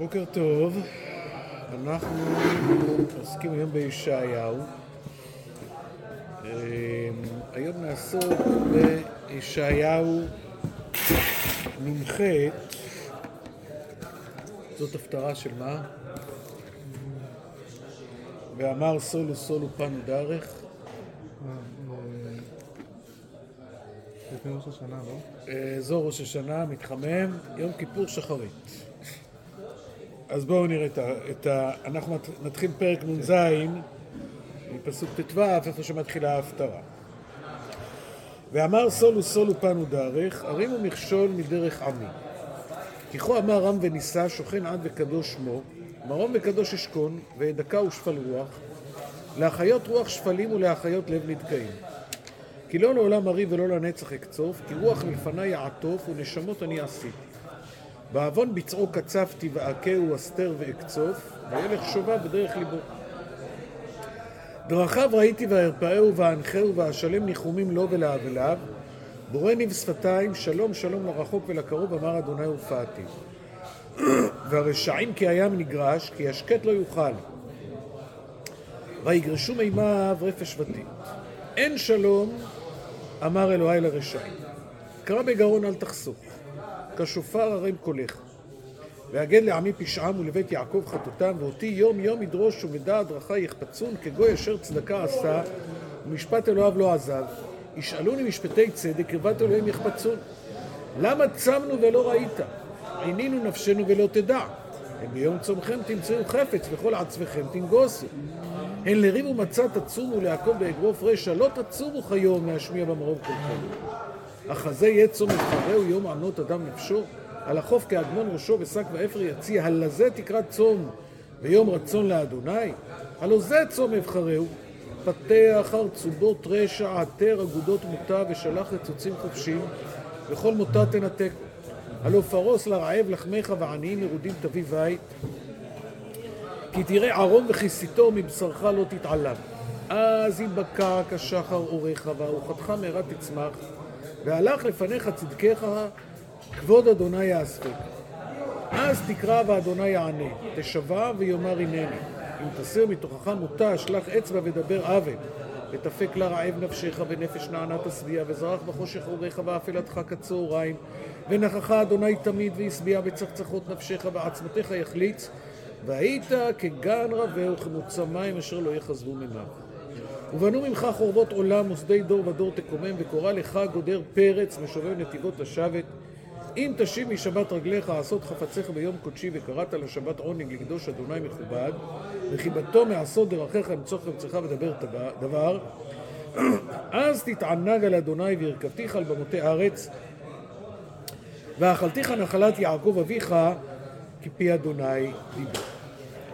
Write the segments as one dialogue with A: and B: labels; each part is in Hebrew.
A: בוקר טוב, אנחנו עוסקים היום בישעיהו. אה, היום נעסוק בישעיהו נ"ח, זאת הפטרה של מה? ואמר סולו סולו פנו דרך.
B: לפני ראש השנה, לא?
A: אה, זו ראש השנה, מתחמם, יום כיפור שחרית. אז בואו נראה את ה... את ה אנחנו נתחיל פרק נ"ז, מפסוק ט"ו, איפה שמתחילה ההפטרה. ואמר סולו סולו פנו דרך, הרימו מכשול מדרך עמי. כי כה אמר רם ונישא, שוכן עד וקדוש שמו, מרום וקדוש אשכון, וידקה ושפל רוח, להחיות רוח שפלים ולהחיות לב נדכאים. כי לא לעולם אריב ולא לנצח אקצוף, כי רוח מלפני יעטוף ונשמות אני עשיתי. בעוון ביצעו קצפתי ואכהו אסתר ואקצוף, וילך שובה בדרך ליבו. דרכיו ראיתי וארפאהו ואנחהו ואשלם ניחומים לו ולאבליו, בורא ניב שפתיים, שלום שלום לרחוק ולקרוב, אמר אדוני ופעתי. והרשעים כי הים נגרש, כי השקט לא יוכל. ויגרשו מימיו רפש ותית. אין שלום, אמר אלוהי לרשעים. קרא בגרון אל תחסוך, כשופר הרם קולך. והגד לעמי פשעם ולבית יעקב חטאותם, ואותי יום יום ידרוש ומדע דרכי יחפצון, כגוי אשר צדקה עשה, ומשפט אלוהיו לא עזב. ישאלוני משפטי צדק, קרבת אלוהים יחפצון. למה צמנו ולא ראית? עינינו נפשנו ולא תדע. הן ביום צומכם תמצאו חפץ, וכל עצמכם תנגוסו. הן לריב ומצה תצומו לעקוב באגרוף רשע, לא תצומו כיום להשמיע במרום קולכם. החזה יהיה צום מבחרהו יום ענות אדם נפשו, על החוף כאגמון ראשו ושק ואפר יציע, הלזה תקרא צום ויום רצון לאדוני? הלא זה צום מבחרהו, פתח אחר צובות רשע, עטר אגודות מוטה ושלח רצוצים חופשים, וכל מוטה תנתק. הלא פרוס לרעב לחמך ועניים מרודים תביא בית. כי תראה ערום וכיסיתו מבשרך לא תתעלם. אז יבקע כשחר אורך וארוחתך מהרה תצמח, והלך לפניך צדקך, כבוד אדוני יאספק. אז תקרא ואדוני יענה, תשבע ויאמר הנני. אם תסיר מתוכך מותה, שלח אצבע ודבר עוול. ותפק לה רעב נפשך ונפש נענה תשביע, וזרח בחושך אורך ואפלתך כצהריים. ונכך אדוני תמיד והשביע בצחצחות נפשך ועצמותיך יחליץ. והיית כגן רבה וכמוצא מים אשר לא יחזבו מימיו. ובנו ממך חורבות עולם ושדי דור ודור תקומם וקורא לך גודר פרץ משובב נתיבות לשבת אם תשיב משבת רגליך עשות חפציך ביום קודשי וקראת לשבת עונג לקדוש אדוני מכובד. וחיבתו מעשות דרכיך למצוא חפצך ודבר דבר. אז תתענג על אדוני והרכבתיך על במותי ארץ. ואכלתיך נחלת יעקב אביך כפי אדוני דיבר.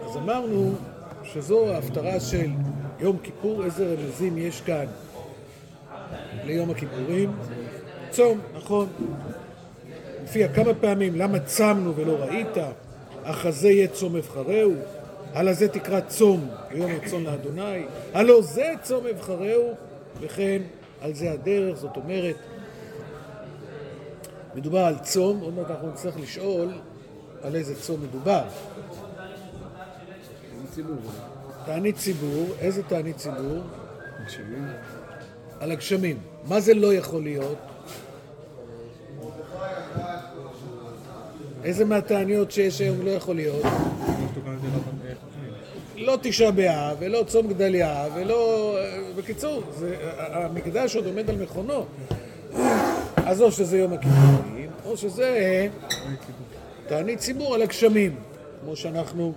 A: אז אמרנו שזו ההפטרה של יום כיפור, איזה רמזים יש כאן ליום הכיפורים? צום, נכון. מופיע כמה פעמים, למה צמנו ולא ראית? החזה יהיה צום אבחרהו, הלא זה תקרא צום, יום רצון לאדוני, הלא זה צום אבחרהו, וכן על זה הדרך, זאת אומרת, מדובר על צום, עוד מעט אנחנו נצטרך לשאול על איזה צום מדובר. תענית ציבור, איזה תענית ציבור? על הגשמים. מה זה לא יכול להיות? איזה מהתעניות שיש היום לא יכול להיות? לא תשעה באב, ולא צום גדליה, ולא... בקיצור, זה, המקדש עוד עומד על מכונו. אז או שזה יום הכיפורים, או שזה תענית ציבור על הגשמים, כמו שאנחנו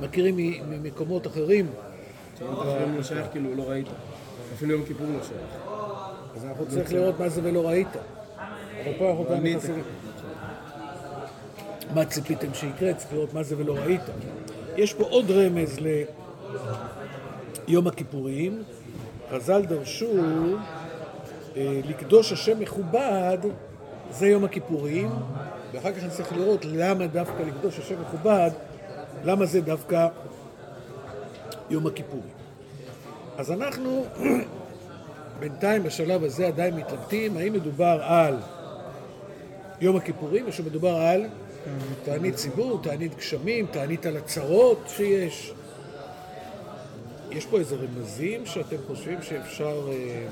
A: מכירים ממקומות אחרים.
B: אחרים לא שייך, כאילו לא ראית. אפילו יום כיפור לא שייך.
A: אז אנחנו צריכים לראות מה זה ולא ראית. אבל פה אנחנו
B: אני
A: נכנסים... מה ציפיתם שיקרה? צריך לראות מה זה ולא ראית. יש פה עוד רמז ליום הכיפורים. חז"ל דרשו אה, לקדוש השם מכובד, זה יום הכיפורים, ואחר כך נצטרך לראות למה דווקא לקדוש השם מכובד, למה זה דווקא יום הכיפורים. אז אנחנו בינתיים בשלב הזה עדיין מתלבטים האם מדובר על יום הכיפורים או שמדובר על תענית ציבור, תענית גשמים, תענית על הצרות שיש. יש פה איזה רמזים שאתם חושבים שאפשר... אה,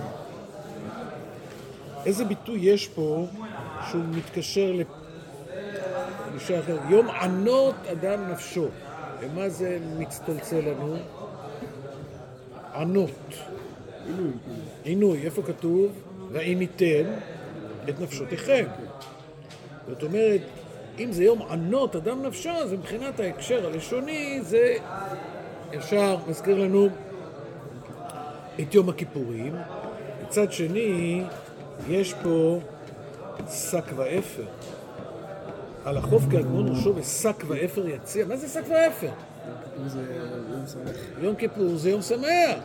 A: איזה ביטוי יש פה שהוא מתקשר למישהו אחר? יום ענות אדם נפשו. ומה זה מצטלצל לנו? ענות.
B: עינוי.
A: עינוי, איפה כתוב? ועיניתם את נפשותיכם. זאת אומרת, אם זה יום ענות אדם נפשו, אז מבחינת ההקשר הלשוני זה ישר מזכיר לנו את יום הכיפורים. מצד שני, יש פה שק ואפר. על החוף כאדמון ראשו ושק ואפר יציע. מה זה שק ואפר?
B: זה יום
A: כיפור זה יום שמח.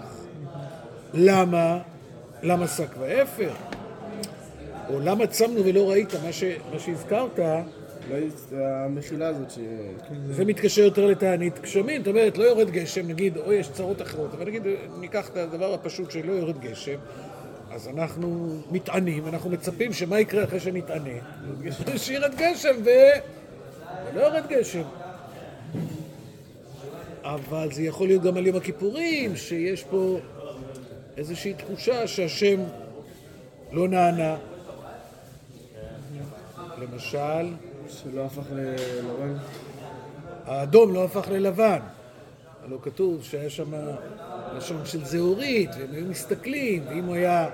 A: למה? למה שק ואפר? או למה צמנו ולא ראית מה, ש... מה שהזכרת?
B: אולי המחילה הזאת ש...
A: זה מתקשר יותר לתענית גשמים, זאת אומרת, לא יורד גשם, נגיד, או יש צרות אחרות, אבל נגיד, ניקח את הדבר הפשוט שלא יורד גשם, אז אנחנו מתענים, אנחנו מצפים שמה יקרה אחרי שנתענה? שירד גשם ו... ולא יורד גשם. אבל זה יכול להיות גם על יום הכיפורים, שיש פה איזושהי תחושה שהשם לא נענה. למשל,
B: שלא הפך ללבן.
A: האדום לא הפך ללבן. הלוא כתוב שהיה שם לשון של זהורית, והם היו מסתכלים, ואם הוא היה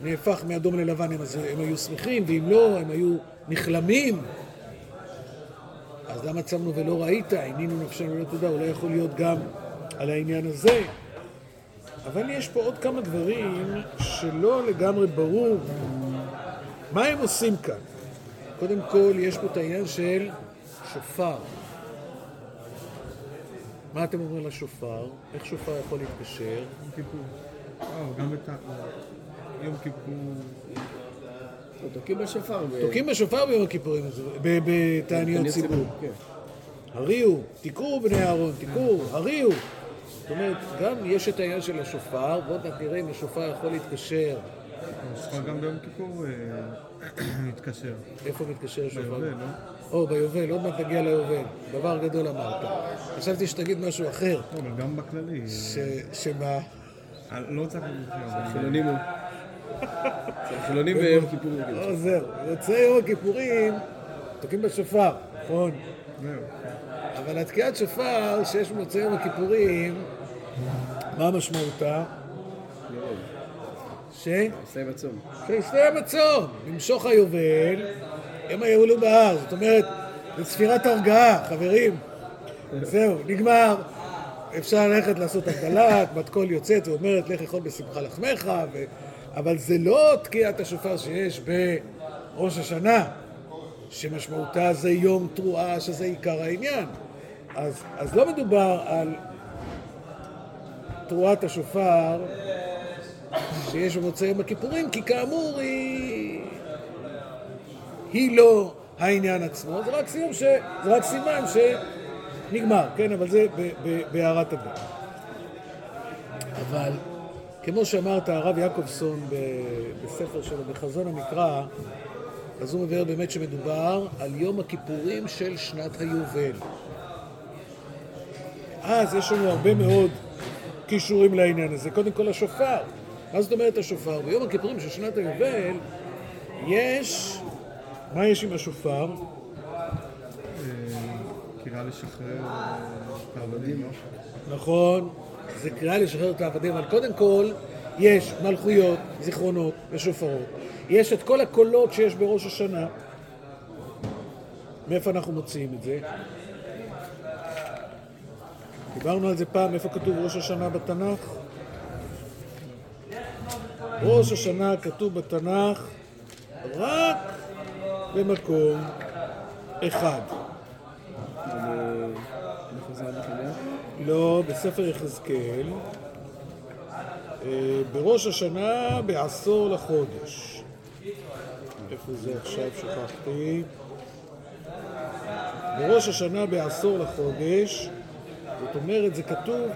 A: נהפך מאדום ללבן הם, הם היו שמחים, ואם לא, הם היו נכלמים. אז למה צמנו ולא ראית? עינינו נפשנו ולא תדע, אולי יכול להיות גם על העניין הזה. אבל יש פה עוד כמה דברים שלא לגמרי ברור מה הם עושים כאן. קודם כל, יש פה את העניין של שופר. מה אתם אומרים לשופר? איך שופר יכול להתקשר?
C: גם בת... יום כיפור.
B: תוקעים בשופר.
A: תוקעים בשופר ביום הכיפורים, בתעניות ציבור.
B: כן.
A: הריעו, תיקעו בני אהרון, תיקעו, הריעו. זאת אומרת, גם יש את העניין של השופר, ועוד מעט נראה אם השופר יכול להתקשר.
C: השופר גם ביום כיפור אה, מתקשר.
A: איפה מתקשר השופר?
C: ביובל, לא?
A: או, ביובל, עוד מעט נגיע ליובל. דבר גדול אמרת. חשבתי שתגיד משהו אחר.
C: לא, אבל גם בכללי.
A: ש... שמה?
C: אה, לא צריך להגיד אבל...
B: חילונים הוא. חילונים ביום כיפור. כן.
A: לא, זהו. יוצא יום הכיפורים, תוקעים בשופר, נכון? אבל התקיעת שופר שיש במוצאי יום הכיפורים, מה משמעותה? ש...
B: עושה בצום.
A: שהסתיים הצום, למשוך היובל, הם היעולו בהר, זאת אומרת, זה ספירת הרגעה, חברים. זהו, נגמר. אפשר ללכת לעשות הגדלת, בת קול יוצאת ואומרת, לך לאכול בשמחה לחמך, ו... אבל זה לא תקיעת השופר שיש בראש השנה, שמשמעותה זה יום תרועה, שזה עיקר העניין. אז, אז לא מדובר על תרועת השופר שיש במוצאי יום הכיפורים, כי כאמור היא, היא לא העניין עצמו, זה רק, סיום ש... זה רק סימן שנגמר, כן? אבל זה בהערת אגב. אבל כמו שאמרת, הרב יעקובסון בספר שלו, בחזון המקרא, אז הוא מבאר באמת שמדובר על יום הכיפורים של שנת היובל. אז יש לנו הרבה מאוד קישורים לעניין הזה. קודם כל השופר. מה זאת אומרת השופר? ביום הכיפורים של שנת היובל יש... מה יש עם השופר?
C: אה, קריאה לשחרר אה, את העבדים, לא?
A: נכון, זה קריאה לשחרר את העבדים, אבל קודם כל יש מלכויות, זיכרונות ושופרות. יש את כל הקולות שיש בראש השנה. מאיפה אנחנו מוציאים את זה? דיברנו על זה פעם, איפה כתוב ראש השנה בתנ"ך? ראש השנה כתוב בתנ"ך רק במקום אחד.
B: איפה זה המחנה?
A: לא, בספר יחזקאל, אה, בראש השנה בעשור לחודש. איפה זה עכשיו? שכחתי. בראש השנה בעשור לחודש, זאת אומרת, זה כתוב,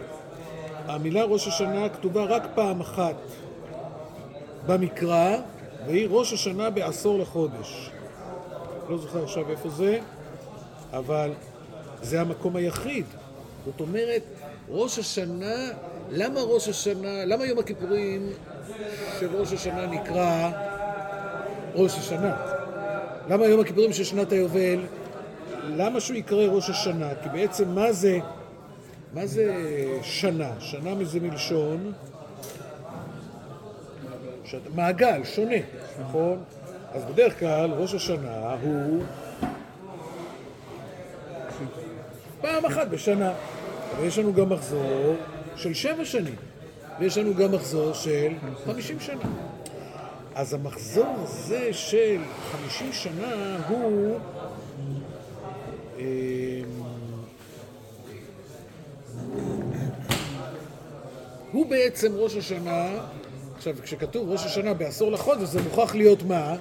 A: המילה ראש השנה כתובה רק פעם אחת במקרא, והיא ראש השנה בעשור לחודש. לא זוכר עכשיו איפה זה, אבל זה המקום היחיד. זאת אומרת, ראש השנה, למה ראש השנה, למה יום הכיפורים של ראש השנה נקרא ראש השנה? למה יום הכיפורים של שנת היובל, למה שהוא יקרא ראש השנה? כי בעצם מה זה, מה זה שנה? שנה זה מלשון ש... מעגל, שונה, נכון? אז בדרך כלל ראש השנה הוא פעם אחת בשנה. אבל יש לנו גם מחזור של שבע שנים, ויש לנו גם מחזור של חמישים שנה. אז המחזור הזה של חמישים שנה הוא... אמ, הוא בעצם ראש השנה, עכשיו כשכתוב ראש השנה בעשור לחודש זה מוכרח להיות מה?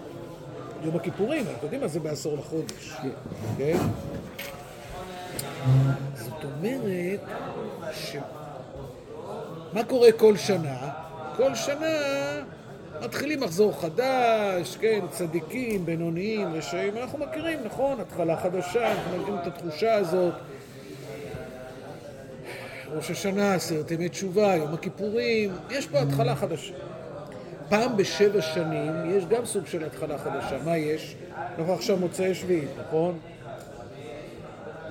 A: יום הכיפורים, אתם יודעים מה זה בעשור לחודש, כן? זאת אומרת ש... מה קורה כל שנה? כל שנה מתחילים מחזור חדש, כן, צדיקים, בינוניים, רשעים, אנחנו מכירים, נכון? התחלה חדשה, אנחנו מכירים את התחושה הזאת. ראש השנה, עשרת ימי תשובה, יום הכיפורים, יש פה התחלה חדשה. פעם בשבע שנים יש גם סוג של התחלה חדשה. מה יש? אנחנו עכשיו מוצאי שביעית, נכון?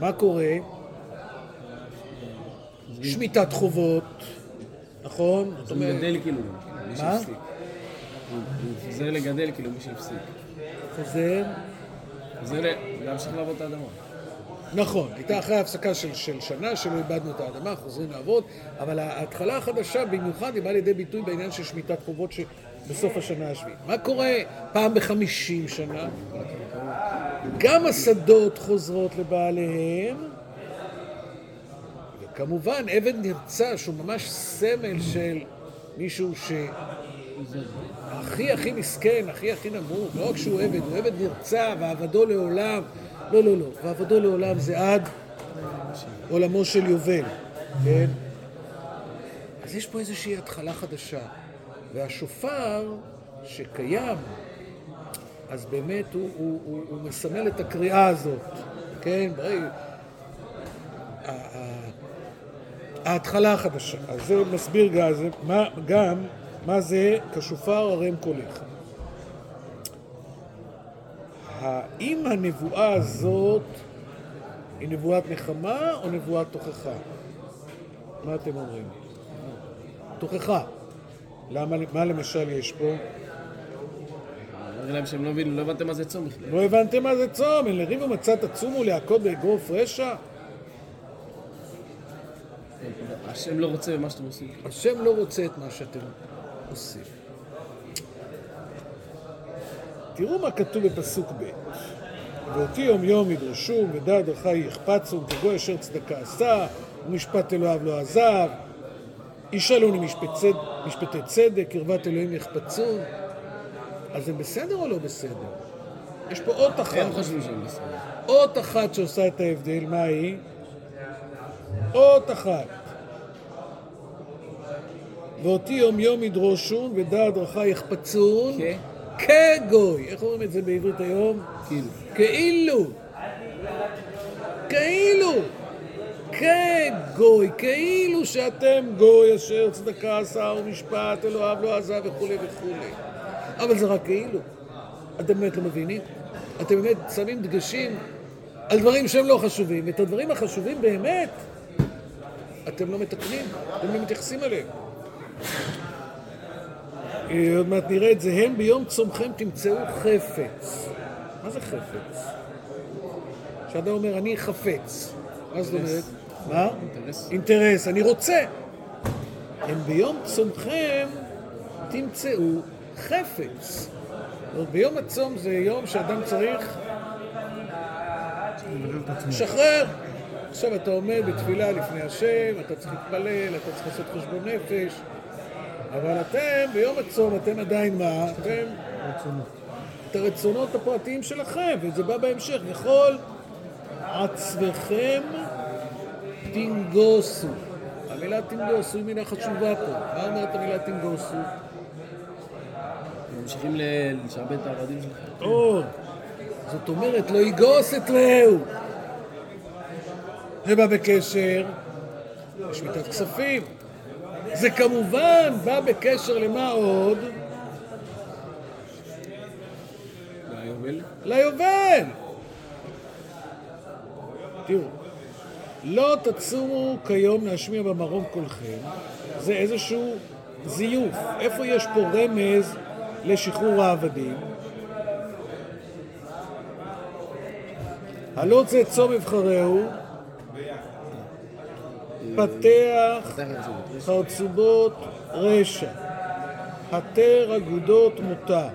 A: מה קורה? שמיטת חובות, נכון? זאת אומרת,
B: מגדל כאילו, מי? שהפסיק. הוא חוזר לגדל כאילו מי שהפסיק.
A: חוזר.
B: חוזר להמשיך לעבוד את האדמה.
A: נכון, הייתה אחרי הפסקה של, של שנה שלא איבדנו את האדמה, חוזרים לעבוד, אבל ההתחלה החדשה במיוחד היא באה לידי ביטוי בעניין של שמיטת חובות שבסוף השנה השביעית. מה קורה פעם בחמישים שנה? גם השדות חוזרות לבעליהם, וכמובן עבד נרצע שהוא ממש סמל של מישהו ש... הכי הכי מסכן, הכי הכי נמוך, לא רק שהוא עבד, הוא עבד נרצע ועבדו לעולם. לא, לא, לא, ועבדו לעולם זה עד עולמו של יובל, כן? אז יש פה איזושהי התחלה חדשה. והשופר שקיים, אז באמת הוא, הוא, הוא, הוא מסמל את הקריאה הזאת, כן? ההתחלה החדשה. אז זה מסביר גם, גם מה זה כשופר ערם קולך. האם הנבואה הזאת היא נבואת נחמה או נבואת תוכחה? מה אתם אומרים? תוכחה. למה, מה למשל יש פה?
B: אומר להם שהם לא מבינים, לא הבנתם מה זה צום בכלל.
A: לא הבנתם מה זה צום, אין לריב ומצאת צום ולהכות באגרוף רשע?
B: השם לא רוצה במה שאתם עושים.
A: השם לא רוצה את מה שאתם עושים. תראו מה כתוב בפסוק ב' ואותי יום יום ידרשו, ודע דרכי יחפצו, כגוי אשר צדקה עשה, ומשפט אלוהיו לא עזב, ישאלוני משפט צד, משפטי צדק, קרבת אלוהים יחפצו. אז זה בסדר או לא בסדר? יש פה אות אחת.
B: הם חושבים שהם בסדר.
A: אות אחת שעושה את ההבדל, מה היא? אות אחת. ואותי יום יום ידרושון ודע דרכי יחפצון
B: כן.
A: כגוי. איך אומרים את זה בעברית היום?
B: כאילו.
A: כאילו. כאילו. כגוי, כאילו שאתם גוי אשר צדקה עשה ומשפט אלוהיו לא עזב וכולי וכולי. אבל זה רק כאילו. אתם באמת לא מבינים? אתם באמת שמים דגשים על דברים שהם לא חשובים, ואת הדברים החשובים באמת אתם לא מתקנים, אתם לא מתייחסים אליהם. אה, עוד מעט נראה את זה, הם ביום צומכם תמצאו חפץ. מה זה חפץ? כשאדם אומר, אני חפץ. מה זאת אומרת? מה?
B: אינטרס.
A: אינטרס, אני רוצה. הם ביום צומכם תמצאו חפץ. ביום הצום זה יום שאדם צריך לשחרר. עכשיו אתה עומד בתפילה לפני השם, אתה צריך להתפלל, אתה צריך לעשות חשבון נפש, אבל אתם, ביום הצום, אתם עדיין מה? אתם... את הרצונות הפרטיים שלכם, וזה בא בהמשך. וכל עצמכם תנגוסו. המילה תנגוסו היא מילה חשובה פה. מה אומרת המילה תנגוסו?
B: הם ממשיכים לשעבד את העבדים.
A: או, זאת אומרת, לא יגוס את רעהו. זה בא בקשר לשמיטת כספים. זה כמובן בא בקשר למה עוד?
B: והיובל?
A: ליובל. תראו, לא תצורו כיום להשמיע במרום קולכם, זה איזשהו זיוף. איפה יש פה רמז לשחרור העבדים? הלא זה צום אבחרהו, פתח חרצובות רשע, התר אגודות מותה,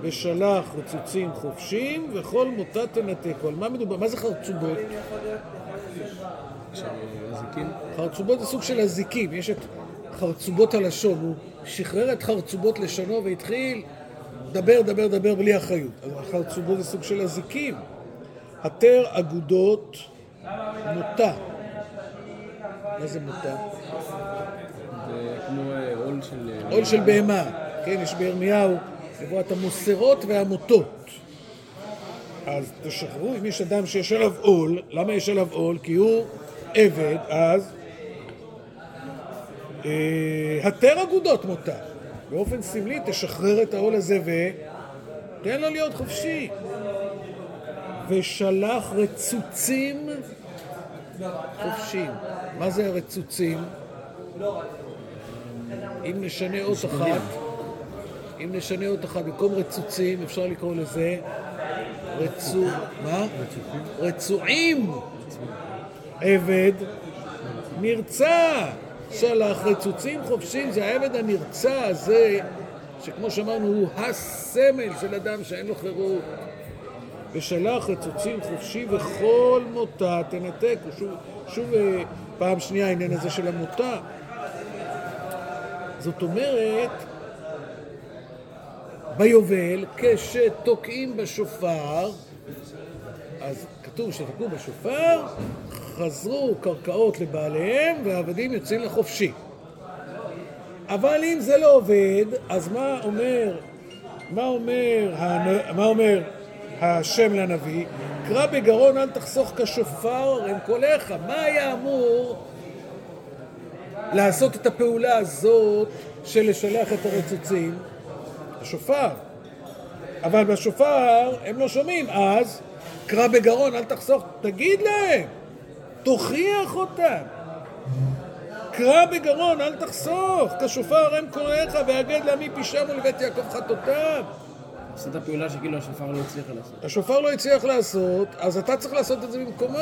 A: ושלח רצוצים חופשים, וכל מותה תנתקו. על מה מדובר? מה זה חרצובות? חרצובות זה סוג של אזיקים, יש את חרצובות הלשון, הוא שחרר את חרצובות לשונו והתחיל דבר, דבר, דבר בלי אחריות. אז החרצובות זה סוג של אזיקים. התר אגודות מותה. מה זה מותה?
B: זה כמו אה, עול של... אה,
A: עול של בהמה. כן, יש בירמיהו נבואת המוסרות והמוטות. אז תשחררו, אם יש אדם שיש עליו עול, למה יש עליו עול? כי הוא עבד, אז אה, התר אגודות מותה. באופן סמלי תשחרר את העול הזה ותן לו להיות חופשי. ושלח רצוצים חופשיים. מה זה הרצוצים? אם נשנה אות אחת, אם נשנה אות אחת, במקום רצוצים אפשר לקרוא לזה רצו... מה? רצועים. עבד נרצע. שלח רצוצים חופשיים, זה העבד הנרצע הזה, שכמו שאמרנו, הוא הסמל של אדם שאין לו חירות. ושלח רצוצים חופשי וכל מותה תנתק. שוב, שוב אה, פעם שנייה העניין הזה של המותה. זאת אומרת, ביובל, כשתוקעים בשופר, אז כתוב שתקעו בשופר, חזרו קרקעות לבעליהם והעבדים יוצאים לחופשי. אבל אם זה לא עובד, אז מה אומר, מה אומר, מה אומר השם לנביא? קרא בגרון אל תחסוך כשופר הם קוליך. מה היה אמור לעשות את הפעולה הזאת של לשלח את הרצוצים? השופר. אבל בשופר הם לא שומעים, אז קרא בגרון, אל תחסוך, תגיד להם, תוכיח אותם. קרא בגרון, אל תחסוך, כשופר הם קוראיך, והגד לעמי פשעם ולבית יעקב חטאותם.
B: עשית פעולה שכאילו השופר לא הצליח לעשות.
A: השופר לא הצליח לעשות, אז אתה צריך לעשות את זה במקומו.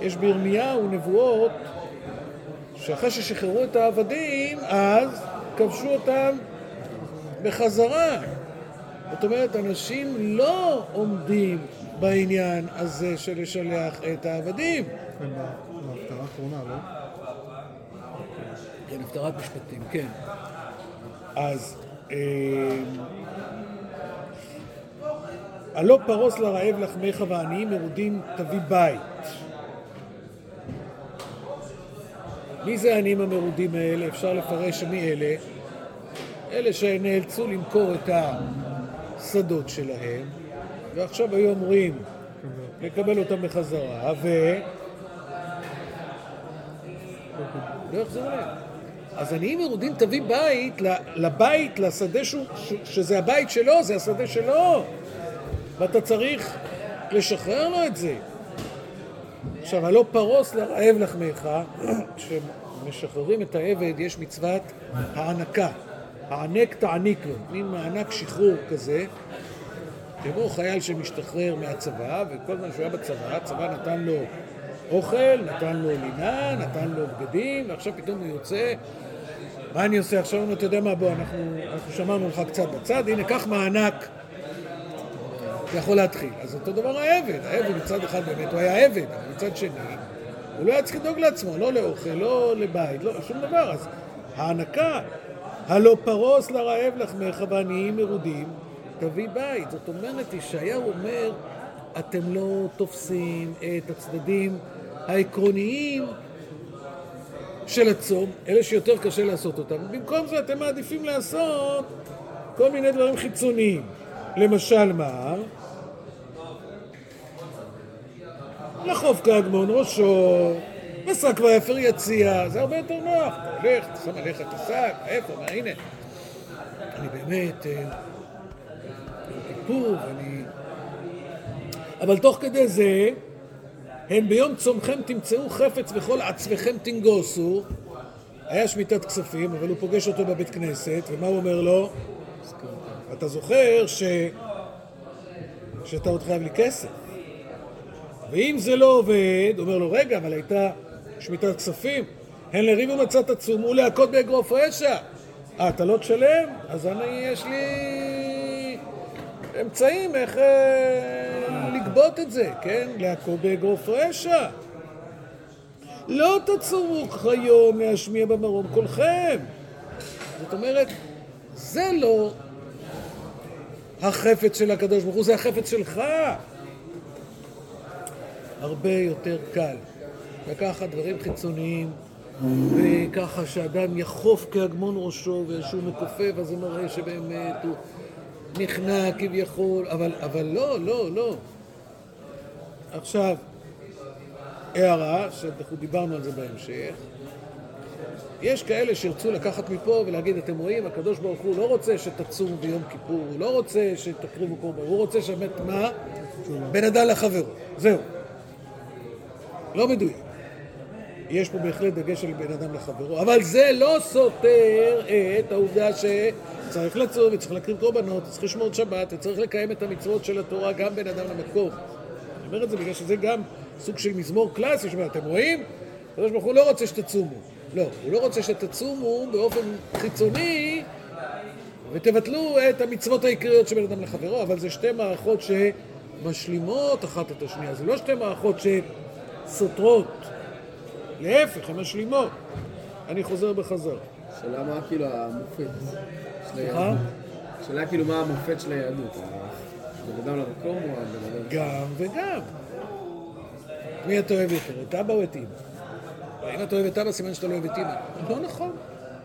A: יש בירמיהו נבואות שאחרי ששחררו את העבדים, אז כבשו אותם בחזרה. זאת אומרת, אנשים לא עומדים בעניין הזה של לשלח את העבדים.
C: כן, בהפטרה האחרונה, לא?
A: כן, הפטרת משפטים, כן. אז אה, הלא פרוס לרעב לחמך ועניים מרודים תביא בית. מי זה העניים המרודים האלה? אפשר לפרש מי אלה. אלה שנאלצו למכור את השדות שלהם, ועכשיו היו אמורים לקבל אותם בחזרה, ו... לא יחזרו להם. אז עניים מרודים תביא בית, לבית, לשדה שהוא, שזה הבית שלו, זה השדה שלו. ואתה צריך לשחרר לו את זה. עכשיו, הלא פרוס לרעב לחמך, כשמשחררים את העבד יש מצוות הענקה. הענק תעניק לו, מין מענק שחרור כזה, כמו חייל שמשתחרר מהצבא, וכל זמן שהוא היה בצבא, הצבא נתן לו אוכל, נתן לו לינה, נתן לו בגדים, ועכשיו פתאום הוא יוצא, מה אני עושה עכשיו? אתה יודע מה, בוא, אנחנו, אנחנו שמרנו לך קצת בצד, הנה, קח מענק, זה יכול להתחיל. אז אותו דבר העבד, העבד מצד אחד באמת הוא היה עבד, אבל מצד שני, הוא לא היה צריך לדאוג לעצמו, לא לאוכל, לא לבית, לא, שום דבר. אז הענקה, הלא פרוס לרעב לחמך ועניים מרודים, תביא בית. זאת אומרת, ישעיהו אומר, אתם לא תופסים את הצדדים העקרוניים של הצום, אלה שיותר קשה לעשות אותם. במקום זה אתם מעדיפים לעשות כל מיני דברים חיצוניים. למשל מה? לחוף כאגמון ראשו, ושק ואפר יציע, זה הרבה יותר נוח. אתה הולך, אתה שם עליך את השק, איפה, מה, הנה. אני באמת, אה, כיפור, ואני... אבל תוך כדי זה, הן ביום צומכם תמצאו חפץ וכל עצמכם תנגוסו. היה שמיטת כספים, אבל הוא פוגש אותו בבית כנסת, ומה הוא אומר לו? אתה זוכר ש... שאתה עוד חייב לי כסף. ואם זה לא עובד, אומר לו, רגע, אבל הייתה שמיטת כספים, הן לריב ומצאת עצום ולהכות באגרוף רשע. אה, אתה לא תשלם? אז אני, יש לי אמצעים איך אה, לגבות את זה, כן? להכות באגרוף רשע. לא תצומו כיום להשמיע במרום קולכם. זאת אומרת, זה לא החפץ של הקדוש ברוך הוא, זה החפץ שלך. הרבה יותר קל לקחת דברים חיצוניים וככה שאדם יחוף כהגמון ראשו ושהוא מכופף אז זה מראה שבאמת הוא נכנע כביכול, אבל, אבל לא, לא, לא. עכשיו, הערה, שאנחנו דיברנו על זה בהמשך, יש כאלה שירצו לקחת מפה ולהגיד, אתם רואים, הקדוש ברוך הוא לא רוצה שתצומו ביום כיפור, הוא לא רוצה שתקריבו קורבן, הוא רוצה שבאמת מה? בן אדם לחברו, זהו. לא מדויק. יש פה בהחלט דגש על בן אדם לחברו, אבל זה לא סותר את העובדה שצריך לצום וצריך להקריב קורבנות, צריך לשמור שבת וצריך לקיים את המצוות של התורה גם בין אדם למקום. אני אומר את זה בגלל שזה גם סוג של מזמור קלאסי, שאומר, אתם רואים? הקדוש ברוך הוא לא רוצה שתצומו. לא, הוא לא רוצה שתצומו באופן חיצוני ותבטלו את המצוות העיקריות של בן אדם לחברו, אבל זה שתי מערכות שמשלימות אחת את השנייה, זה לא שתי מערכות שסותרות, להפך, הן משלימות. אני חוזר בחזרה.
B: שאלה מה כאילו המופת של? היהדות. שאלה כאילו מה המופת של היהדות. הבן אדם למקום או הבן אדם...
A: גם וגם. מי אתה אוהב יותר, את אבא או את אמא? אם אתה אוהב את אבא, סימן שאתה לא אוהב את אמא. לא נכון.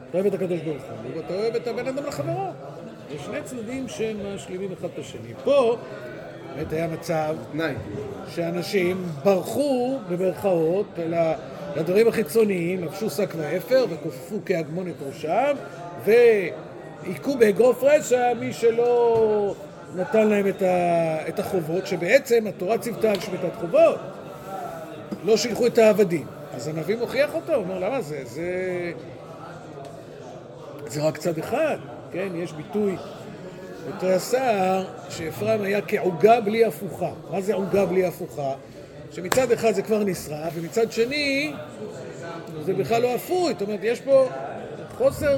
A: אתה אוהב את הקדוש ברוך הוא, ואתה אוהב את הבן אדם לחברו. זה שני צדדים שמשלימים אחד את השני. פה באמת היה מצב. שאנשים ברחו, במרכאות, ל- לדברים החיצוניים, לבשו שק ואפר וכופפו כהגמון את ראשם, והיכו באגרוף רשע מי שלא נתן להם את, ה, את החובות, שבעצם התורה ציוותה על שמיטת חובות. לא שילחו את העבדים. אז הנביא מוכיח אותו, הוא אומר, למה זה? זה... זה רק צד אחד, כן? יש ביטוי בתרי הסער שאפרים היה כעוגה בלי הפוכה. מה זה עוגה בלי הפוכה? שמצד אחד זה כבר נשרף, ומצד שני זה בכלל לא אפוי. זאת אומרת, יש פה חוסר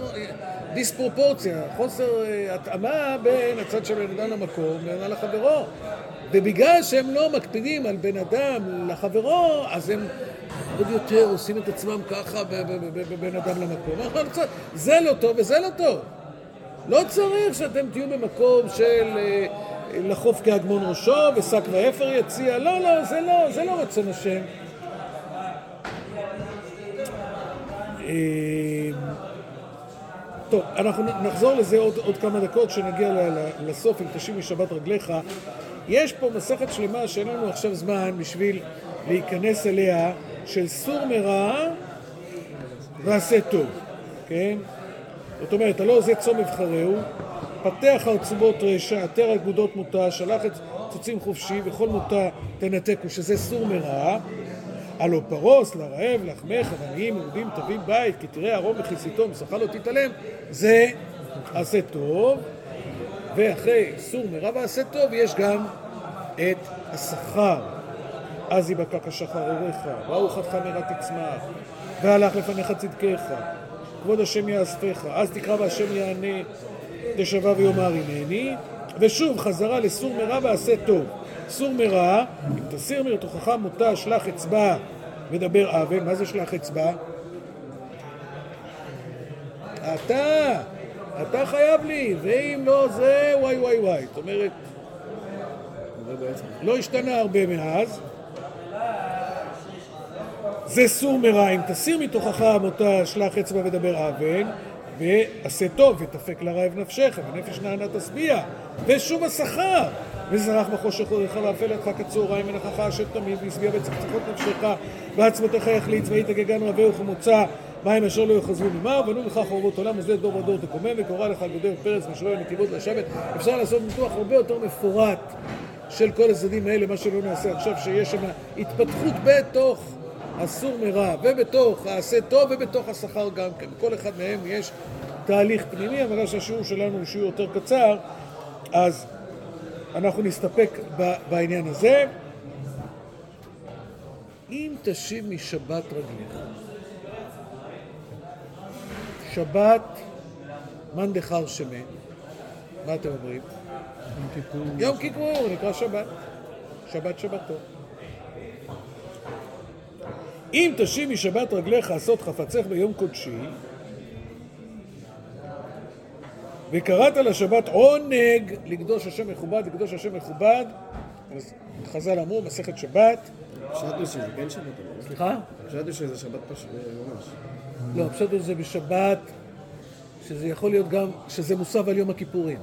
A: דיספרופורציה, חוסר אה, התאמה בין הצד של בן אדם למקום לבין לחברו. ובגלל שהם לא מקפידים על בן אדם לחברו, אז הם עוד יותר עושים את עצמם ככה בבין אדם למקום. זה לא טוב וזה לא טוב. לא צריך שאתם תהיו במקום של אה, לחוף כהגמון ראשו ושק ואפר יציע. לא, לא, זה לא, זה לא רצון השם. אה, טוב, אנחנו נחזור לזה עוד, עוד כמה דקות, שנגיע ל- ל- לסוף, אם תשיב משבת רגליך. יש פה מסכת שלמה שאין לנו עכשיו זמן בשביל להיכנס אליה, של סור מרע ועשה טוב, כן? זאת אומרת, הלא זה צום אבחרהו, פתח הרצומות רשע, עטר אגודות מותה, שלח את צוצים חופשי, וכל מותה תנתקו, שזה סור מרע. הלא פרוס, לרעב, לחמך, עניים, יהודים, תביא בית, כי תראה ערום וכיסיתו, משכה לא תתעלם, זה עשה טוב, ואחרי סור מרע ועשה טוב יש גם את השכר. אז יבקע כשחר עורך, ברוך אתה מרע תצמח, והלך לפניך צדקך, כבוד השם יאספך, אז תקרא והשם יענה, תשבע ויאמר הנני, ושוב חזרה לסור מרע ועשה טוב. סור מרע, אם תסיר מרתוכך מותה, שלח אצבע ודבר עוול. מה זה שלח אצבע? אתה, אתה חייב לי, ואם לא זה, וואי וואי וואי. זאת אומרת. לא השתנה הרבה מאז. זה סור מרע, אם תסיר מתוכך מותה, שלח אצבע ודבר אבן, ועשה טוב, ותפק לרעב נפשך, ונפש נענה תשביע. ושוב השכר. וזרח בחושך אורך ואפל לך כצהריים ונכחה אשר תמיד והשביע בצחצחות נפשך ועצמותיך יחליץ ויתגגן רבה וכמוצא מים אשר לא יחזרו ממר בנו לך חורבות עולם ושדה דור ודור תקומם וקורא לך גודר פרץ ושלו נתיבות לשבת אפשר לעשות ניתוח הרבה יותר מפורט של כל הצדדים האלה, מה שלא נעשה עכשיו, שיש שם התפתחות בתוך הסור מרע ובתוך העשה טוב ובתוך השכר גם כן. בכל אחד מהם יש תהליך פנימי, אבל שהשיעור שלנו הוא שיעור יותר קצר, אז אנחנו נסתפק בעניין הזה. אם תשיב משבת רגליך, שבת מאן דחר שמן, מה אתם אומרים?
C: יום כיפור.
A: יום כיפור נקרא שבת, שבת שבתו. אם תשיב משבת רגליך עשות חפצך ביום קודשי, וקראת לשבת עונג לקדוש השם מכובד, לקדוש השם מכובד, אז חז"ל אמרו, מסכת שבת,
B: חשבנו שזה כן שבת, אבל
A: סליחה?
B: חשבנו שזה שבת פשוט, ממש.
A: לא, פשוט זה בשבת, שזה יכול להיות גם, שזה מוסב על יום הכיפורים.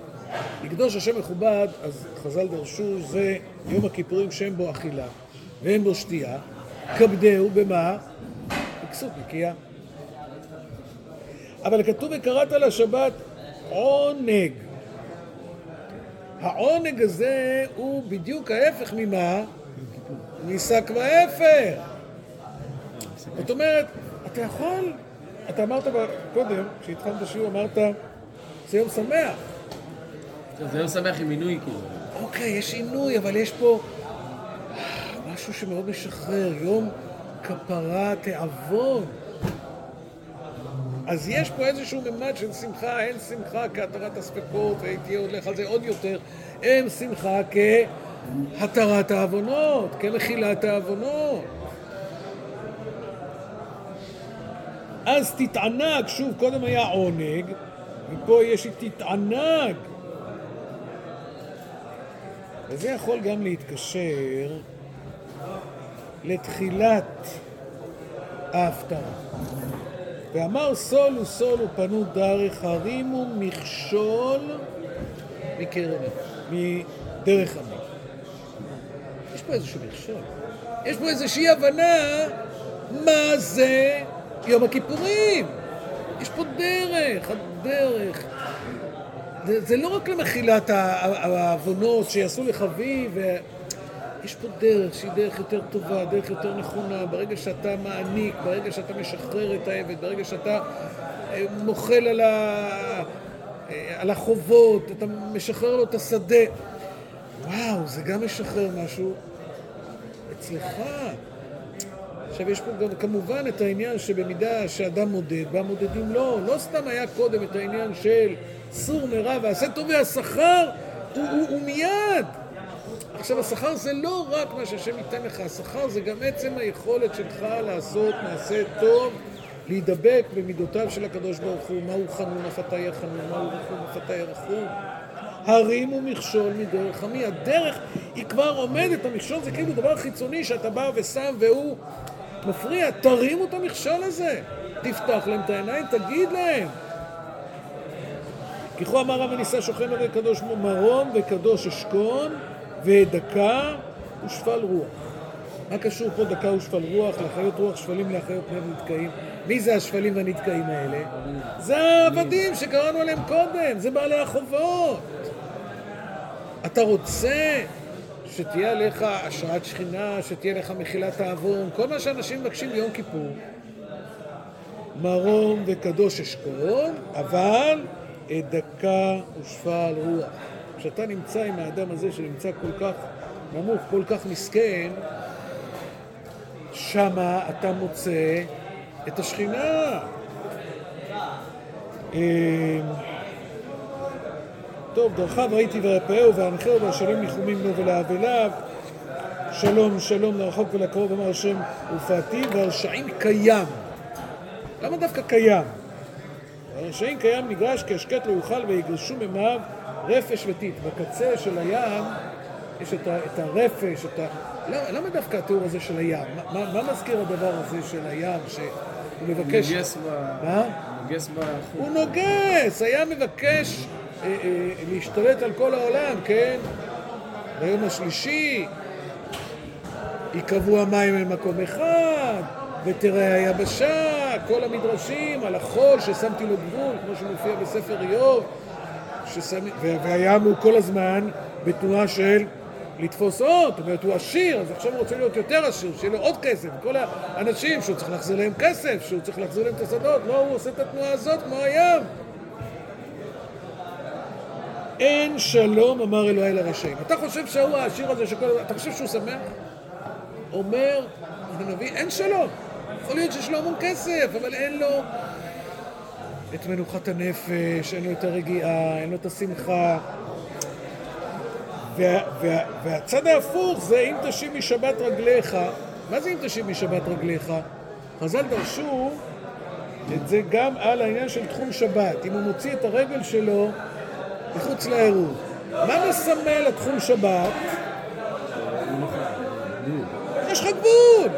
A: לקדוש השם מכובד, אז חז"ל דרשו, זה יום הכיפורים שאין בו אכילה ואין בו שתייה. כבדהו במה? בכסות נקייה. אבל כתוב וקראת לשבת עונג. העונג הזה הוא בדיוק ההפך ממה? משק ואפר. זאת אומרת, אתה יכול, אתה אמרת קודם, כשהתחלת את השיעור, אמרת, זה יום שמח.
B: זה יום שמח עם מינוי כאילו.
A: אוקיי, יש עינוי, אבל יש פה משהו שמאוד משחרר, יום כפרה תיאבון. אז יש פה איזשהו ממד של שמחה, אין שמחה כהתרת הספקות, והייתי הולך על זה עוד יותר, אין שמחה כהתרת העוונות, כמחילת העוונות. אז תתענג, שוב, קודם היה עונג, ופה יש תתענג. וזה יכול גם להתקשר לתחילת ההפטרה. ואמר סולו סולו פנו דרך הרימו מכשול מקרב מדרך עמי. יש פה איזשהו מכשול. יש פה איזושהי הבנה מה זה יום הכיפורים. יש פה דרך, הדרך. זה, זה לא רק למחילת העוונות שיעשו ו... יש פה דרך שהיא דרך יותר טובה, דרך יותר נכונה. ברגע שאתה מעניק, ברגע שאתה משחרר את העבד, ברגע שאתה אה, מוחל על, ה... אה, על החובות, אתה משחרר לו את השדה. וואו, זה גם משחרר משהו אצלך. עכשיו, יש פה גם כמובן את העניין שבמידה שאדם מודד, והמודדים לא, לא סתם היה קודם את העניין של סור מרע ועשה טוב והשכר הוא, הוא, הוא מיד. עכשיו, השכר זה לא רק מה שהשם ייתן לך, השכר זה גם עצם היכולת שלך לעשות מעשה טוב, להידבק במידותיו של הקדוש ברוך הוא, מהו חנון אף אתה יהיה חנון, מהו רחום אף אתה יהיה רחום. הרים ומכשול מדרך עמי. הדרך היא כבר עומדת, המכשול זה כאילו דבר חיצוני שאתה בא ושם והוא מפריע. תרימו את המכשול הזה. תפתח להם את העיניים, תגיד להם. כי כה אמר רב ונישא שוכן הרי קדוש מרום וקדוש אשכון ודקה ושפל רוח. מה קשור פה דקה ושפל רוח, לחיות רוח שפלים להחיות לב נתקעים? מי זה השפלים והנתקעים האלה? זה העבדים שקראנו עליהם קודם, זה בעלי החובות. אתה רוצה שתהיה עליך השראת שכינה, שתהיה לך מחילת העוון, כל מה שאנשים מבקשים ביום כיפור. מרום וקדוש אשכול, אבל את דקה ושפל רוח. כשאתה נמצא עם האדם הזה שנמצא כל כך נמוך, כל כך מסכן, שמה אתה מוצא את השכינה. אמ, טוב, דרכיו ראיתי וירפאהו ואנחהו והשלום ניחומים לו ולאבליו. שלום, שלום לרחוק ולקרוב, אמר השם ופעתי, והרשעים קיים. למה דווקא קיים? הרשעים קיים נגרש כי השקט לא יאכל ויגרשו ממיו רפש וטיט. בקצה של הים יש את, ה, את הרפש, את ה... למה, למה דווקא התיאור הזה של הים? מה, מה, מזכיר הדבר הזה של הים שהוא מבקש...
B: נוגס ב...
A: מה?
B: נוגס בחוט.
A: הוא נוגס, היה מבקש אה, אה, להשתלט על כל העולם, כן? ביום השלישי ייקבעו המים במקום אחד, ותראה היבשה, כל המדרשים על החול ששמתי לו גבול, כמו שמופיע בספר איוב, ששם... והים הוא כל הזמן בתנועה של לתפוס עוד, זאת אומרת הוא עשיר, אז עכשיו הוא רוצה להיות יותר עשיר, שיהיה לו עוד כסף, כל האנשים שהוא צריך להחזיר להם כסף, שהוא צריך להחזיר להם את השדות, לא, הוא עושה את התנועה הזאת כמו הים. אין שלום, אמר אלוהי לרשעים. אתה חושב שהוא העשיר הזה שכל... אתה חושב שהוא שמח? אומר הנביא, אין שלום. יכול להיות שיש לו המון כסף, אבל אין לו את מנוחת הנפש, אין לו את הרגיעה, אין לו את השמחה. וה, וה, והצד ההפוך זה אם תשיב משבת רגליך. מה זה אם תשיב משבת רגליך? חז"ל דרשו את זה גם על העניין של תחום שבת. אם הוא מוציא את הרגל שלו מחוץ לעירוב. מה מסמל התחום שבת? יש לך גבול!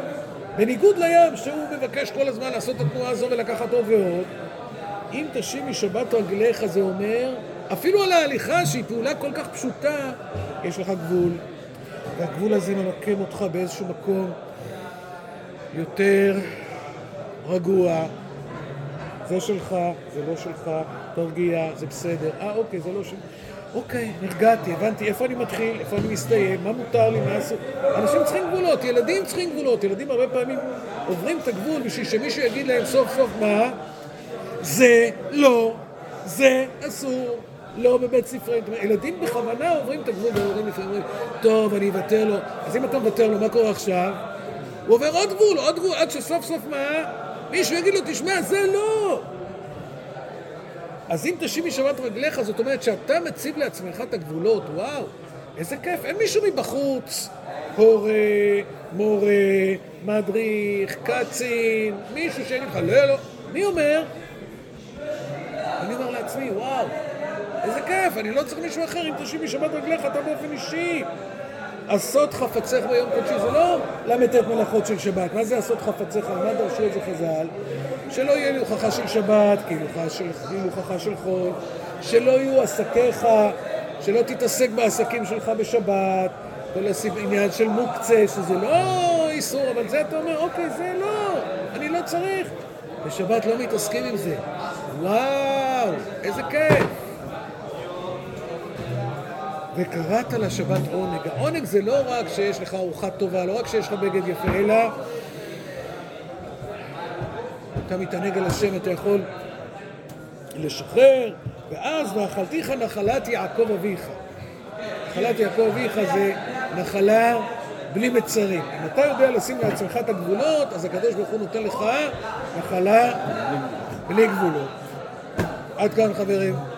A: בניגוד לים, שהוא מבקש כל הזמן לעשות את התנועה הזו ולקחת עוד ועוד, אם תשיב משבת רגליך זה אומר, אפילו על ההליכה שהיא פעולה כל כך פשוטה, יש לך גבול, והגבול הזה ממקם אותך באיזשהו מקום יותר רגוע. זה שלך, זה לא שלך, תרגיע, זה בסדר. אה, אוקיי, זה לא שלך. אוקיי, נרגעתי, הבנתי איפה אני מתחיל, איפה אני מסתיים, מה מותר לי, מה אסור. אנשים צריכים גבולות, ילדים צריכים גבולות. ילדים הרבה פעמים עוברים את הגבול בשביל שמישהו יגיד להם סוף סוף מה? זה לא, זה אסור, לא בבית ספרי. ילדים בכוונה עוברים את הגבול והורים לפעמים אומרים, טוב, אני אוותר לו. אז אם אתה מוותר לו, מה קורה עכשיו? הוא עובר עוד גבול, עוד גבול, עד שסוף סוף מה? מישהו יגיד לו, תשמע, זה לא. אז אם תשיב משבת רגליך, זאת אומרת שאתה מציב לעצמך את הגבולות, וואו, איזה כיף. אין מישהו מבחוץ, הורה, מורה, מדריך, קצין, מישהו שיגיד לך, לא, לא. מי אומר? אני אומר לעצמי, וואו, איזה כיף, אני לא צריך מישהו אחר, אם תשיב משבת רגליך, אתה באופן אישי. עשות חפצך ביום קודשי, זה לא ל"ט מלאכות של שבת. מה זה עשות חפצך? מה דרשו את זה חז"ל? שלא יהיה לי הוכחה של שבת, כאילו הוכחה של חול, שלא יהיו עסקיך, שלא תתעסק בעסקים שלך בשבת, כל העניין של מוקצה, שזה לא איסור, אבל זה אתה אומר, אוקיי, זה לא, אני לא צריך. בשבת לא מתעסקים עם זה. וואו, איזה כיף. וקראת לשבת עונג. העונג זה לא רק שיש לך ארוחה טובה, לא רק שיש לך בגד יפה, אלא אתה מתענג על השם, אתה יכול לשחרר, ואז ואכלתיך נחלת יעקב אביך. נחלת יעקב אביך זה נחלה בלי מצרים. אם אתה יודע לשים לעצמך את הגבולות, אז הקדוש ברוך הוא נותן לך נחלה בלי גבולות. עד כאן חברים.